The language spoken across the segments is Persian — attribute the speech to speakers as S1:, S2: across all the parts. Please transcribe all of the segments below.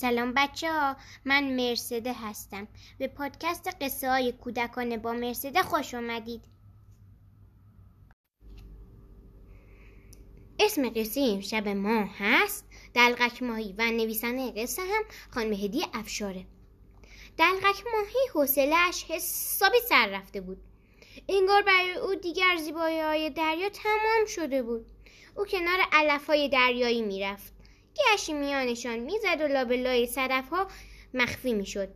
S1: سلام بچه ها من مرسده هستم. به پادکست قصه های کودکانه با مرسده خوش آمدید اسم قصه این شب ما هست دلغک ماهی و نویسنده قصه هم خانم هدی افشاره. دلغک ماهی حوصلهاش حسابی سر رفته بود. انگار برای او دیگر زیبایی های دریا تمام شده بود. او کنار علف های دریایی می‌رفت. گشی میانشان می‌زد و لابلای صدف ها مخفی می‌شد.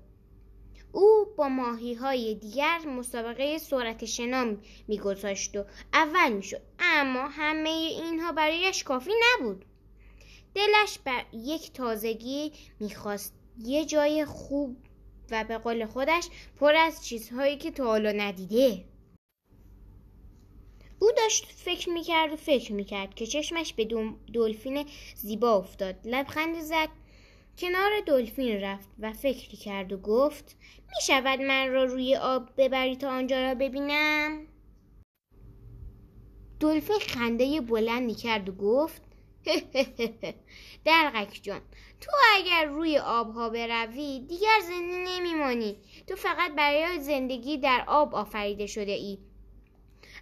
S1: او با ماهی های دیگر مسابقه سرعت شنا میگذاشت و اول می‌شد اما همه اینها برایش کافی نبود. دلش بر یک تازگی می‌خواست یه جای خوب و به قول خودش پر از چیزهایی که تا حالا ندیده. او داشت فکر می‌کرد و فکر می‌کرد که چشمش به دلفین زیبا افتاد. لبخند زد کنار دلفین رفت و فکری کرد و گفت می‌شود من را روی آب ببری تا آنجا را ببینم؟ دلفین خنده بلندی کرد و گفت درقک جان تو اگر روی آبها بروی دیگر زنده نمیمانی. تو فقط برای زندگی در آب آفریده شده ای.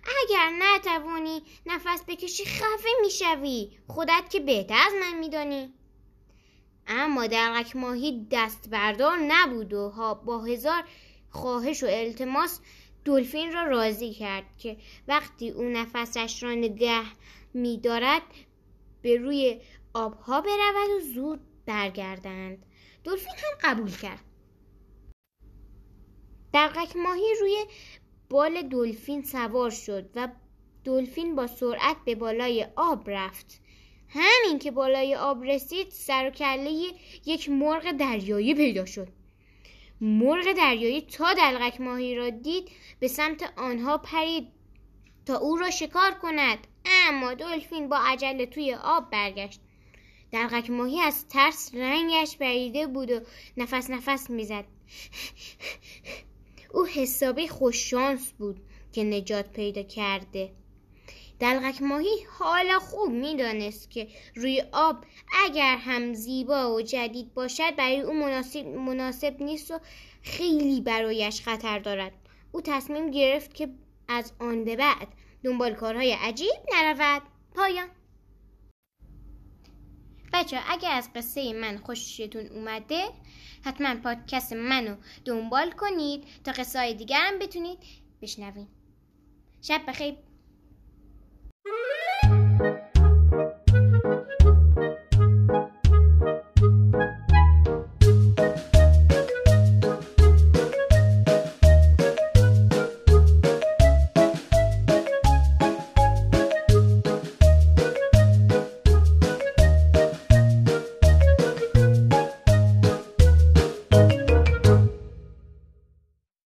S1: اگر نتوانی نفس بکشی خفه می‌شوی. خودت که بهتر از من میدانی. اما درقک ماهی دست بردار نبود و با هزار خواهش و التماس دلفین را راضی کرد که وقتی او نفسش را نگه میدارد به روی آبها برود و زود برگردند. دلفین هم قبول کرد. درقک ماهی روی بال دلفین سوار شد و دلفین با سرعت به بالای آب رفت. همین که بالای آب رسید سر و کله یک مرغ دریایی پیدا شد. مرغ دریایی تا دلغک ماهی را دید به سمت آنها پرید تا او را شکار کند. اما دلفین با عجله توی آب برگشت. دلغک ماهی از ترس رنگش پریده بود و نفس نفس می‌زد. او حسابی خوششانس بود که نجات پیدا کرده. دلغک ماهی حالا خوب می‌دانست که روی آب اگر هم زیبا و جدید باشد برای او مناسب, مناسب نیست و خیلی برایش خطر دارد. او تصمیم گرفت که از آن به بعد دنبال کارهای عجیب نرود. پایان. بچه اگر از قصه من خوشتون اومده حتما پادکست منو دنبال کنید تا قصه های دیگرم بتونید بشنوید شب بخیر.